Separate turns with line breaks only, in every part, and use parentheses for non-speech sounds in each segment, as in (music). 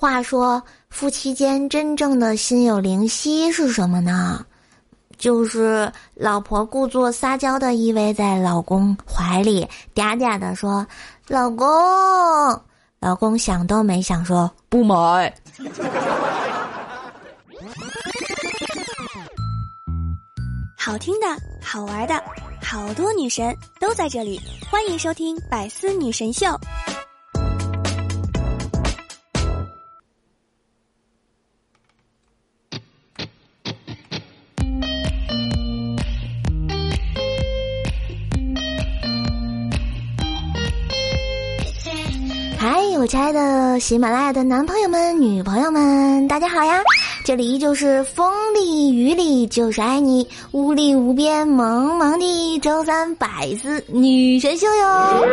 话说，夫妻间真正的心有灵犀是什么呢？就是老婆故作撒娇的依偎在老公怀里，嗲嗲的说：“老公。”老公想都没想说：“不买。(laughs) ”
好听的，好玩的，好多女神都在这里，欢迎收听《百思女神秀》。
亲爱的喜马拉雅的男朋友们、女朋友们，大家好呀！这里依旧是风里雨里就是爱你，无里无边萌萌的周三百思女神秀哟！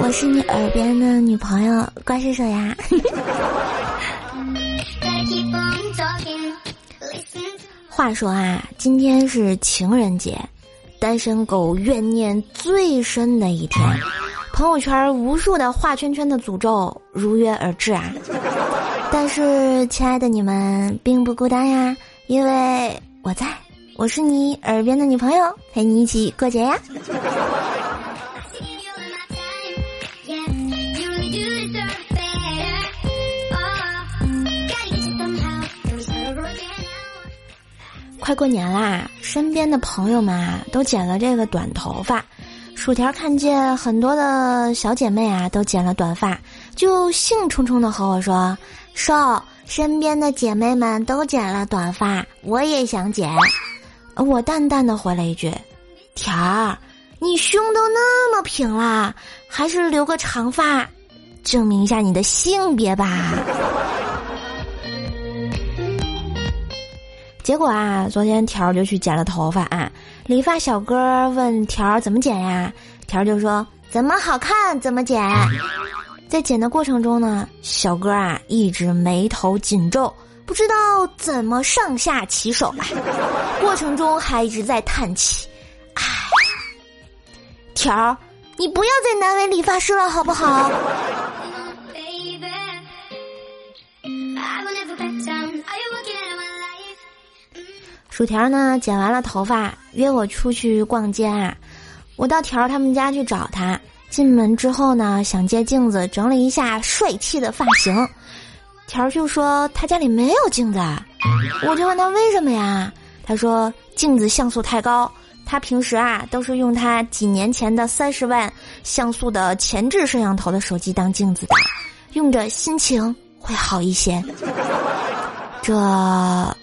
我是你耳边的女朋友，怪是谁呀？话说啊，今天是情人节，单身狗怨念最深的一天。朋友圈无数的画圈圈的诅咒如约而至啊！(laughs) 但是，亲爱的你们并不孤单呀，因为我在，我是你耳边的女朋友，陪你一起过节呀。(laughs) (laughs) 快过年啦，身边的朋友们啊都剪了这个短头发。薯条看见很多的小姐妹啊都剪了短发，就兴冲冲的和我说：“瘦，身边的姐妹们都剪了短发，我也想剪。”我淡淡的回了一句：“条儿，你胸都那么平了，还是留个长发，证明一下你的性别吧。”结果啊，昨天条儿就去剪了头发啊。理发小哥问条儿怎么剪呀？条儿就说怎么好看怎么剪。在剪的过程中呢，小哥啊一直眉头紧皱，不知道怎么上下其手。过程中还一直在叹气。唉，条儿，你不要再难为理发师了好不好？薯条呢？剪完了头发，约我出去逛街啊！我到条他们家去找他。进门之后呢，想借镜子整理一下帅气的发型。条就说他家里没有镜子，我就问他为什么呀？他说镜子像素太高，他平时啊都是用他几年前的三十万像素的前置摄像头的手机当镜子的，用着心情会好一些。这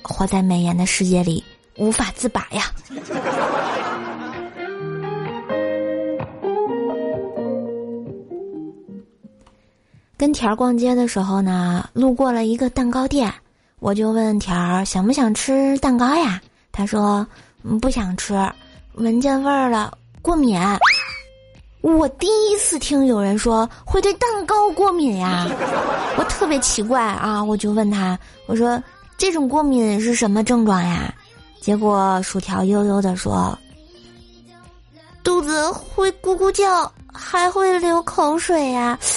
活在美颜的世界里无法自拔呀！(laughs) 跟条儿逛街的时候呢，路过了一个蛋糕店，我就问条儿想不想吃蛋糕呀？他说不想吃，闻见味儿了过敏。我第一次听有人说会对蛋糕过敏呀，(laughs) 我特别奇怪啊，我就问他，我说这种过敏是什么症状呀？结果薯条悠悠的说，肚子会咕咕叫，还会流口水呀。(laughs)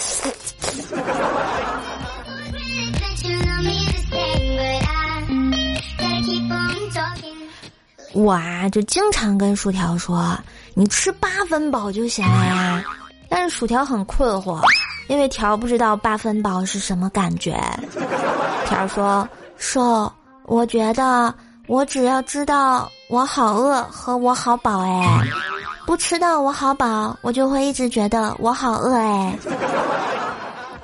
我啊，就经常跟薯条说。你吃八分饱就行了呀，但是薯条很困惑，因为条不知道八分饱是什么感觉。条说：“瘦，我觉得我只要知道我好饿和我好饱，哎，不吃到我好饱，我就会一直觉得我好饿，哎。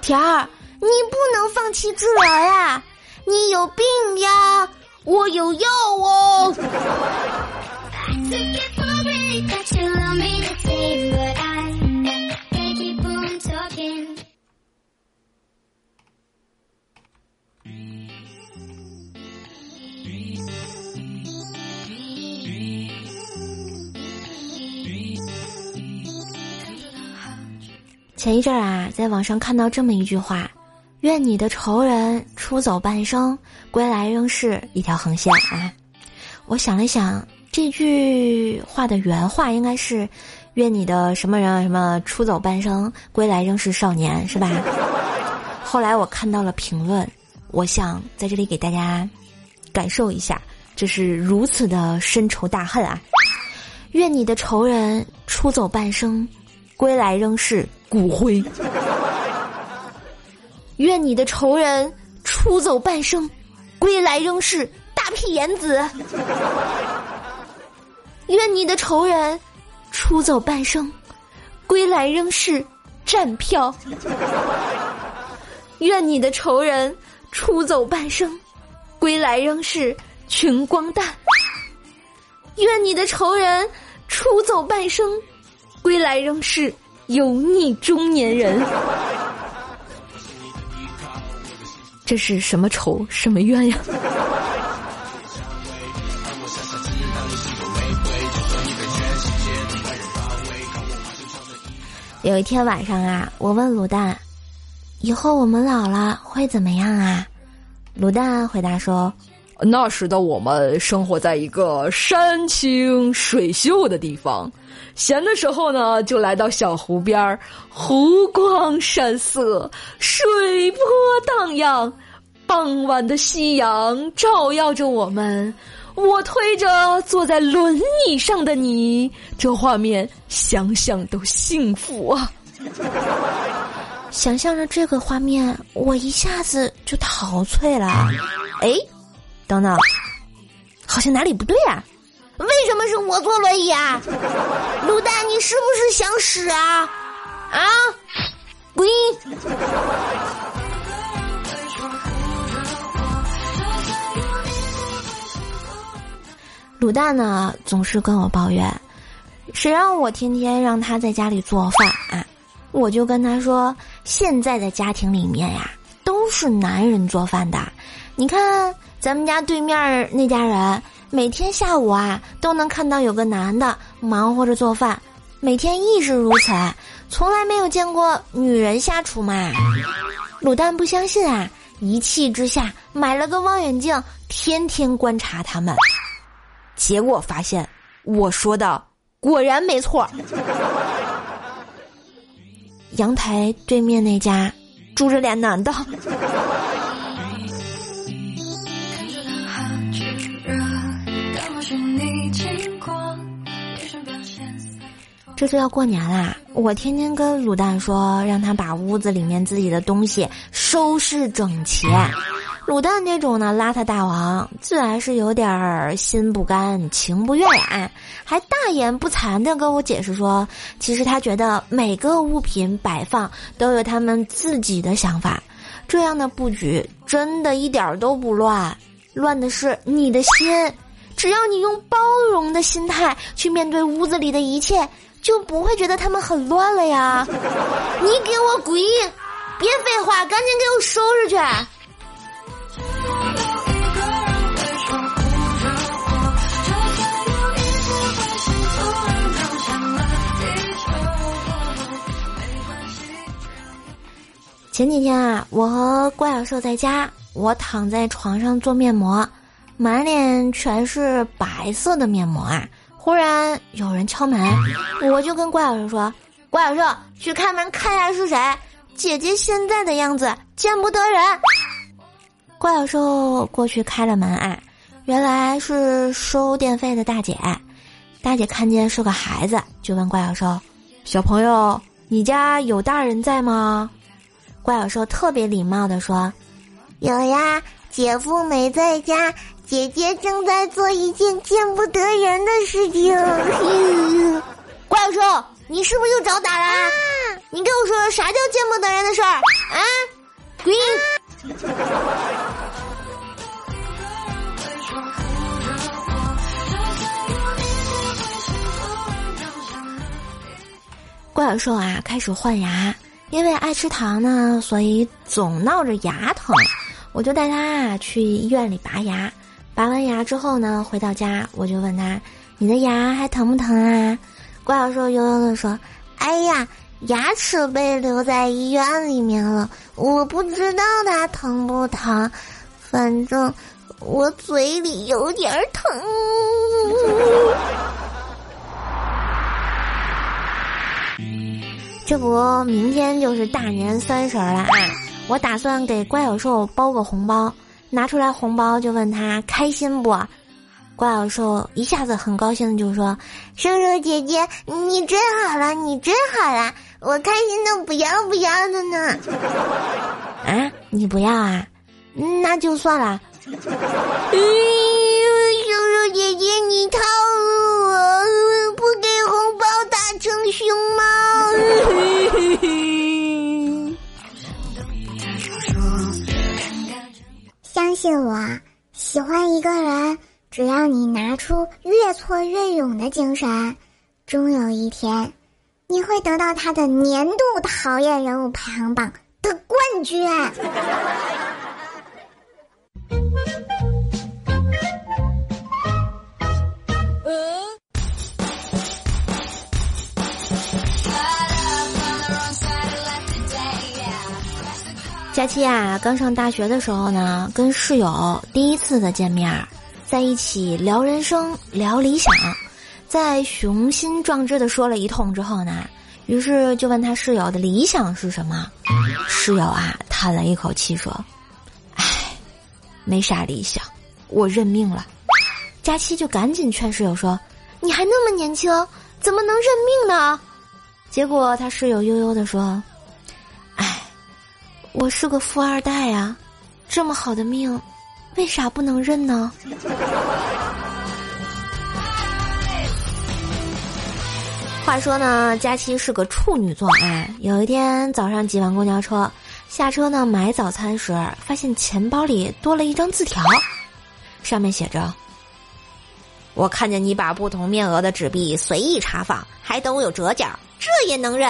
条儿，你不能放弃治疗呀，你有病呀，我有药哦。”前一阵儿啊，在网上看到这么一句话：“愿你的仇人出走半生，归来仍是一条横线。”啊，我想了想。这句话的原话应该是：“愿你的什么人什么出走半生，归来仍是少年，是吧？” (laughs) 后来我看到了评论，我想在这里给大家感受一下，这是如此的深仇大恨啊！愿你的仇人出走半生，归来仍是骨灰。愿你的仇人出走半生，归来仍是大屁眼子。愿你的仇人出走半生，归来仍是站票。(laughs) 愿你的仇人出走半生，归来仍是穷光蛋。愿你的仇人出走半生，归来仍是油腻中年人。(laughs) 这是什么仇？什么怨呀？有一天晚上啊，我问卤蛋：“以后我们老了会怎么样啊？”卤蛋回答说。
那时的我们生活在一个山清水秀的地方，闲的时候呢，就来到小湖边儿，湖光山色，水波荡漾，傍晚的夕阳照耀着我们，我推着坐在轮椅上的你，这画面想想都幸福啊！
想象着这个画面，我一下子就陶醉了。哎。等等，好像哪里不对啊？为什么是我坐轮椅啊？卤蛋，你是不是想死啊？啊！滚！卤蛋呢，总是跟我抱怨，谁让我天天让他在家里做饭啊？我就跟他说，现在的家庭里面呀，都是男人做饭的，你看。咱们家对面那家人每天下午啊都能看到有个男的忙活着做饭，每天亦是如此，从来没有见过女人下厨嘛。卤蛋不相信啊，一气之下买了个望远镜，天天观察他们，结果发现我说的果然没错。阳台对面那家住着俩男的。这就要过年啦！我天天跟卤蛋说，让他把屋子里面自己的东西收拾整齐。卤蛋这种呢邋遢大王，自然是有点儿心不甘情不愿啊，还大言不惭的跟我解释说，其实他觉得每个物品摆放都有他们自己的想法，这样的布局真的一点儿都不乱，乱的是你的心。只要你用包容的心态去面对屋子里的一切。就不会觉得他们很乱了呀！(laughs) 你给我滚！别废话，赶紧给我收拾去！前几天啊，我和怪小兽在家，我躺在床上做面膜，满脸全是白色的面膜啊。忽然有人敲门，我就跟怪小兽说：“怪小兽，去开门看下是谁。姐姐现在的样子见不得人。”怪小兽过去开了门啊，原来是收电费的大姐。大姐看见是个孩子，就问怪小兽：“小朋友，你家有大人在吗？”怪小兽特别礼貌的说：“有呀，姐夫没在家。”姐姐正在做一件见不得人的事情。(laughs) 怪兽，你是不是又找打了？你跟我说啥叫见不得人的事儿啊？滚！(laughs) 怪兽啊，开始换牙，因为爱吃糖呢，所以总闹着牙疼。我就带他啊去医院里拔牙。拔完牙之后呢，回到家我就问他：“你的牙还疼不疼啊？”怪小兽悠悠的说：“哎呀，牙齿被留在医院里面了，我不知道它疼不疼，反正我嘴里有点疼。” (laughs) (laughs) 这不，明天就是大年三十了啊！我打算给怪小兽包个红包，拿出来红包就问他开心不？怪小兽一下子很高兴的就说：“叔叔姐姐，你真好了，你真好了，我开心的不要不要的呢。”啊，你不要啊？那就算了。叔叔姐姐，你套路我，了成熊
猫。相信我，喜欢一个人，只要你拿出越挫越勇的精神，终有一天，你会得到他的年度讨厌人物排行榜的冠军。(laughs)
佳期啊，刚上大学的时候呢，跟室友第一次的见面，在一起聊人生、聊理想，在雄心壮志的说了一通之后呢，于是就问他室友的理想是什么。室友啊，叹了一口气说：“唉，没啥理想，我认命了。”佳期就赶紧劝室友说：“你还那么年轻，怎么能认命呢？”结果他室友悠悠的说。我是个富二代呀，这么好的命，为啥不能认呢？话说呢，佳期是个处女座啊。有一天早上挤完公交车，下车呢买早餐时，发现钱包里多了一张字条，上面写着：“我看见你把不同面额的纸币随意插放，还都有折角。”这也能忍？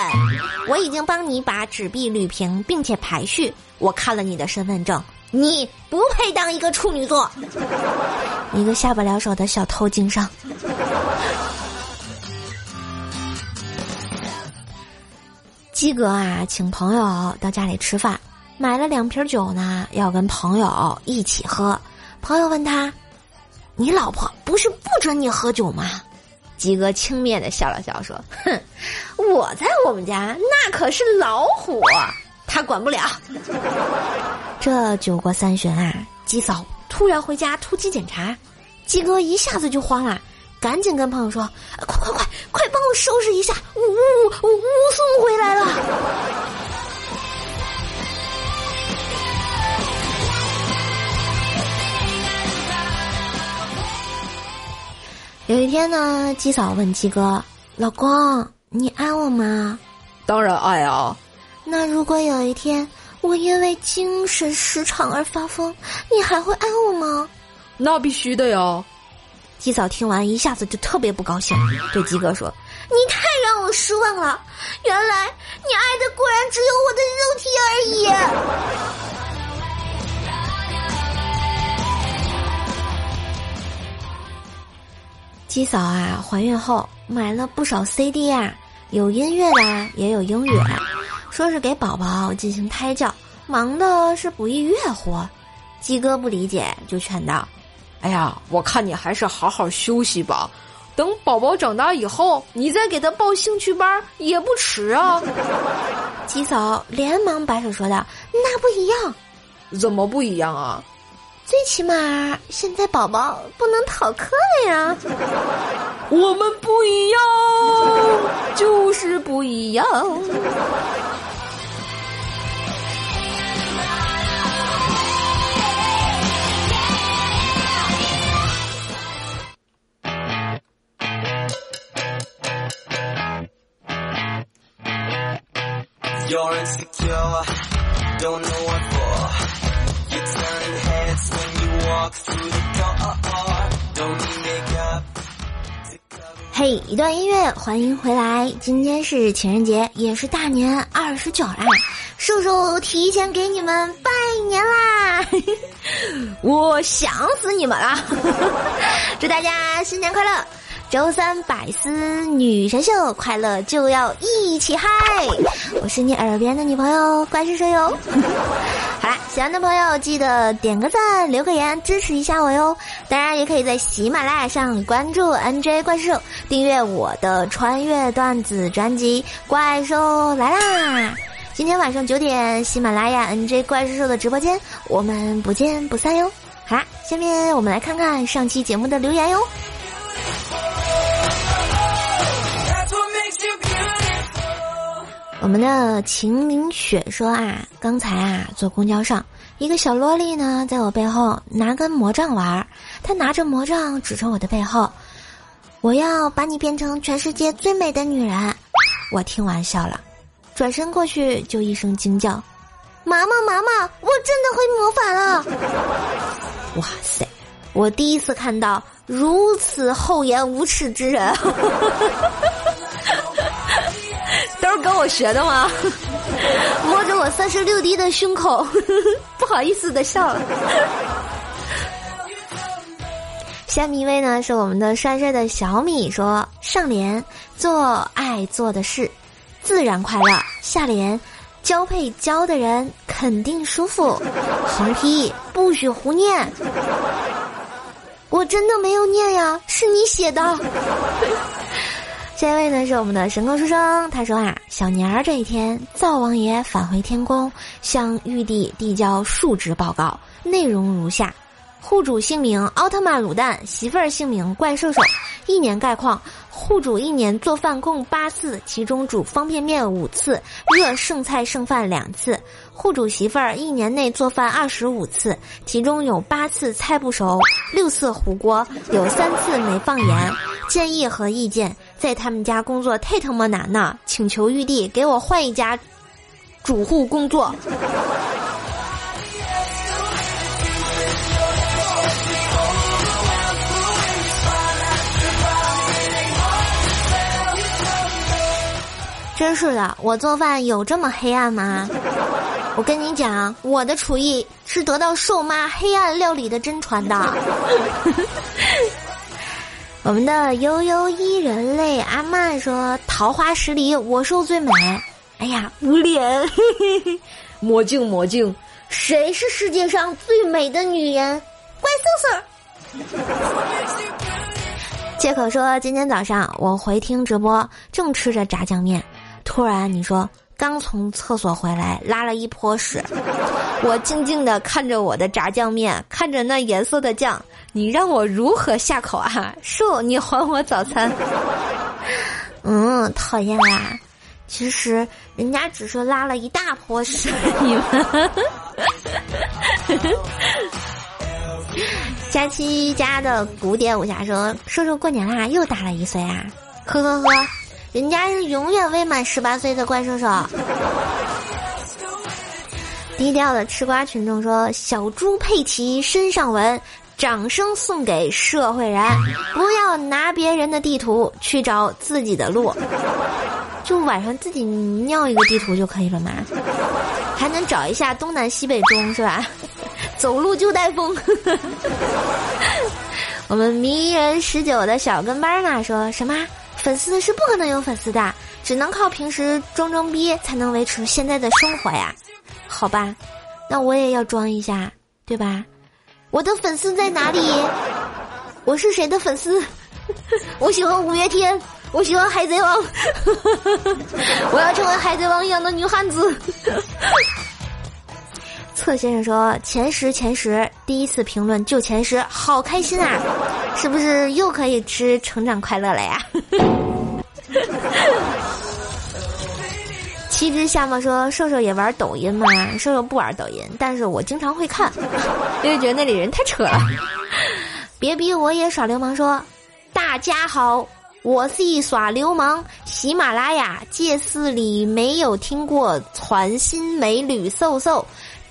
我已经帮你把纸币捋平，并且排序。我看了你的身份证，你不配当一个处女座，(laughs) 一个下不了手的小偷经商。(laughs) 鸡哥啊，请朋友到家里吃饭，买了两瓶酒呢，要跟朋友一起喝。朋友问他：“你老婆不是不准你喝酒吗？”鸡哥轻蔑的笑了笑，说：“哼，我在我们家那可是老虎，他管不了。”这酒过三巡啊，鸡嫂突然回家突击检查，鸡哥一下子就慌了，赶紧跟朋友说：“快快快，快帮我收拾一下，武武武松回来了。”天呢，鸡嫂问鸡哥：“老公，你爱我吗？”“
当然爱啊。”“
那如果有一天我因为精神失常而发疯，你还会爱我吗？”“
那必须的呀。”
鸡嫂听完一下子就特别不高兴，对鸡哥说：“你太让我失望了，原来你爱的果然只有我的肉体而已。”鸡嫂啊，怀孕后买了不少 CD 啊，有音乐的，也有英语，说是给宝宝进行胎教，忙的是不亦乐乎。鸡哥不理解，就劝道：“
哎呀，我看你还是好好休息吧，等宝宝长大以后，你再给他报兴趣班也不迟啊。”
鸡嫂连忙摆手说道：“那不一样，
怎么不一样啊？”
最起码现在宝宝不能逃课了呀！
我们不一样，就是不一样。
嘿，一段音乐，欢迎回来。今天是情人节，也是大年二十九啦，叔叔提前给你们拜年啦！(laughs) 我想死你们了，祝大家新年快乐！周三百思女神秀，快乐就要一起嗨！我是你耳边的女朋友怪兽兽哟。(laughs) 好啦，喜欢的朋友记得点个赞，留个言，支持一下我哟。当然，也可以在喜马拉雅上关注 NJ 怪兽，订阅我的穿越段子专辑《怪兽来啦》。今天晚上九点，喜马拉雅 NJ 怪兽的直播间，我们不见不散哟。好啦，下面我们来看看上期节目的留言哟。我们的秦明雪说啊，刚才啊坐公交上，一个小萝莉呢在我背后拿根魔杖玩儿，她拿着魔杖指着我的背后，我要把你变成全世界最美的女人。我听完笑了，转身过去就一声惊叫：“妈妈妈妈，我真的会魔法了！”哇塞，我第一次看到如此厚颜无耻之人。
跟我学的吗？
摸着我三十六 D 的胸口，(laughs) 不好意思的笑了。下面一位呢是我们的帅帅的小米说：上联做爱做的事，自然快乐；下联交配交的人肯定舒服。横批不许胡念。我真的没有念呀，是你写的。这位呢是我们的神功书生，他说啊，小年儿这一天，灶王爷返回天宫，向玉帝递交述职报告，内容如下：户主姓名奥特曼卤蛋，媳妇儿姓名怪兽兽，一年概况。户主一年做饭共八次，其中煮方便面五次，热剩菜剩饭两次。户主媳妇儿一年内做饭二十五次，其中有八次菜不熟，六次糊锅，有三次没放盐。建议和意见，在他们家工作太他妈难了，请求玉帝给我换一家主户工作。真是的，我做饭有这么黑暗吗？我跟你讲，我的厨艺是得到瘦妈黑暗料理的真传的。(laughs) 我们的悠悠一人类阿曼说：“桃花十里，我受最美。”哎呀，无脸！(laughs)
魔镜魔镜，
谁是世界上最美的女人？怪兽兽。借口说今天早上我回听直播，正吃着炸酱面。突然，你说刚从厕所回来，拉了一泼屎。我静静的看着我的炸酱面，看着那颜色的酱，你让我如何下口啊？叔，你还我早餐。嗯，讨厌啦。其实人家只是拉了一大泼屎，你们。佳期家的古典武侠说：“叔叔过年啦，又大了一岁啊！”呵呵呵。人家是永远未满十八岁的怪兽兽。(laughs) 低调的吃瓜群众说：“小猪佩奇身上纹，掌声送给社会人，不要拿别人的地图去找自己的路，就晚上自己尿一个地图就可以了嘛，还能找一下东南西北中是吧？(laughs) 走路就带风。(laughs) 我们迷人十九的小跟班呢说什么？粉丝是不可能有粉丝的，只能靠平时装装逼才能维持现在的生活呀。好吧，那我也要装一下，对吧？我的粉丝在哪里？我是谁的粉丝？(laughs) 我喜欢五月天，我喜欢海贼王，(laughs) 我要成为海贼王一样的女汉子。侧先生说：“前十前十，第一次评论就前十，好开心啊！(laughs) 是不是又可以吃成长快乐了呀？” (laughs) 七只夏沫说：“瘦瘦也玩抖音吗？瘦瘦不玩抖音，但是我经常会看，因为觉得那里人太扯了。(laughs) 别逼我也耍流氓。”说：“大家好，我是耍流氓。喜马拉雅界四里没有听过传新美女瘦瘦，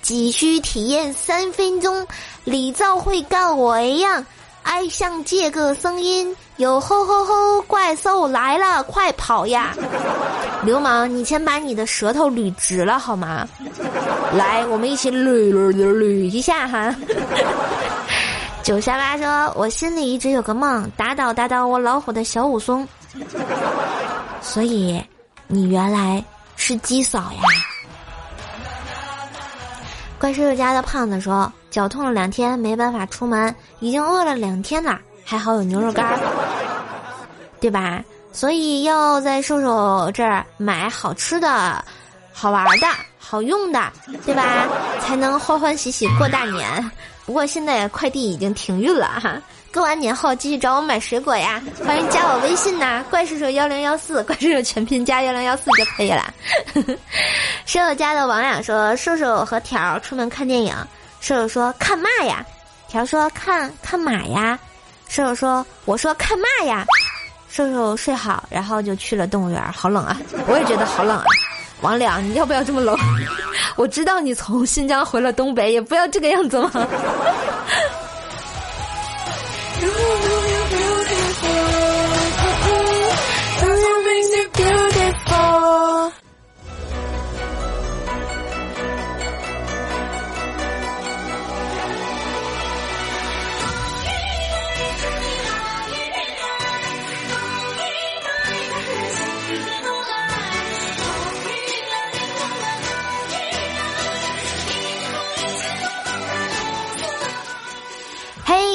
急需体验三分钟。李兆会干我一样。”爱像这个声音，有吼吼吼！怪兽来了，快跑呀！(laughs) 流氓，你先把你的舌头捋直了好吗？来，我们一起捋捋捋捋一下哈。九下八说，我心里一直有个梦，打倒打倒我老虎的小武松。所以，你原来是鸡嫂呀？怪叔叔家的胖子说。脚痛了两天，没办法出门，已经饿了两天了，还好有牛肉干，对吧？所以要在瘦瘦这儿买好吃的，好玩的、好用的，对吧？才能欢欢喜喜过大年。不过现在快递已经停运了哈，过完年后继续找我买水果呀！欢迎加我微信呐，怪兽兽幺零幺四，怪兽兽全拼加幺零幺四就可以了。(laughs) 舍友家的王两说：“瘦瘦和条出门看电影。”瘦瘦说：“看嘛呀？”条说：“看看马呀。”瘦瘦说：“我说看嘛呀？”瘦瘦睡好，然后就去了动物园。好冷啊！我也觉得好冷啊。王两，你要不要这么冷？(laughs) 我知道你从新疆回了东北，也不要这个样子嘛。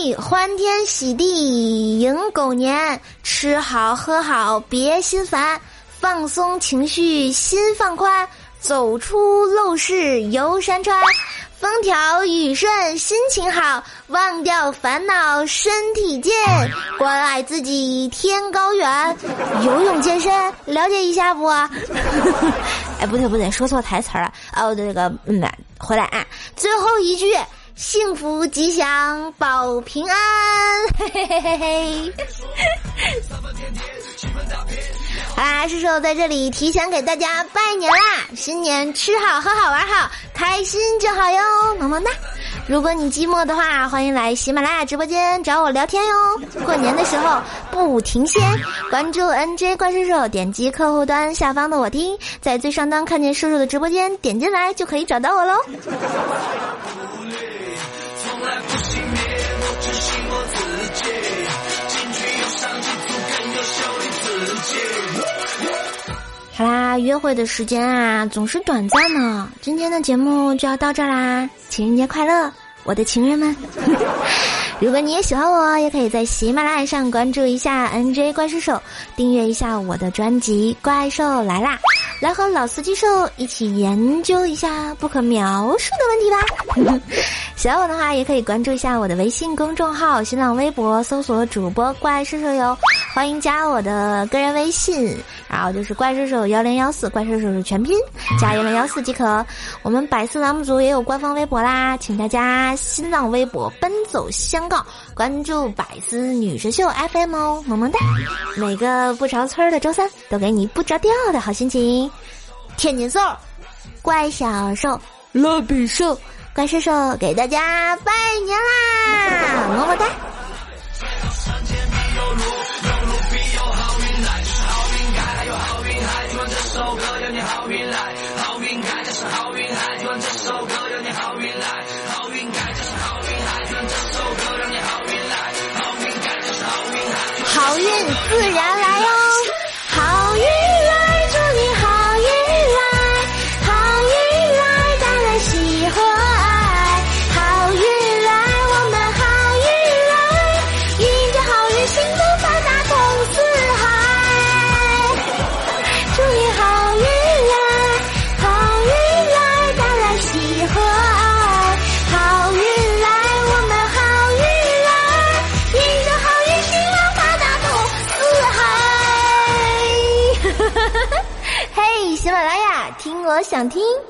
嘿，欢天喜地迎狗年，吃好喝好别心烦，放松情绪心放宽，走出陋室游山川，风调雨顺心情好，忘掉烦恼身体健，关爱自己天高远，游泳健身了解一下不？(laughs) 哎，不对不对，说错台词了。哦，这个嗯，回来啊，最后一句。幸福吉祥保平安，嘿嘿嘿嘿嘿。好啦，叔叔在这里提前给大家拜年啦！新年吃好喝好玩好，开心就好哟，么么哒！如果你寂寞的话，欢迎来喜马拉雅直播间找我聊天哟。过年的时候不停歇，关注 NJ 怪叔叔，点击客户端下方的我听，在最上端看见叔叔的直播间，点进来就可以找到我喽。好啦，约会的时间啊，总是短暂呢。今天的节目就要到这儿啦，情人节快乐，我的情人们！(laughs) 如果你也喜欢我，也可以在喜马拉雅上关注一下 NJ 怪兽手，订阅一下我的专辑《怪兽来啦》。来和老司机兽一起研究一下不可描述的问题吧。(laughs) 喜欢我的话，也可以关注一下我的微信公众号、新浪微博，搜索主播怪兽兽哟。欢迎加我的个人微信，然后就是怪兽兽幺零幺四，怪兽兽是全拼，加幺零幺四即可。我们百思栏目组也有官方微博啦，请大家新浪微博奔走相告，关注百思女神秀 FM 哦，萌萌哒。每个不着村的周三，都给你不着调的好心情。天津兽，怪小兽，
蜡笔兽，
怪兽兽给大家拜年啦，么么哒。想听。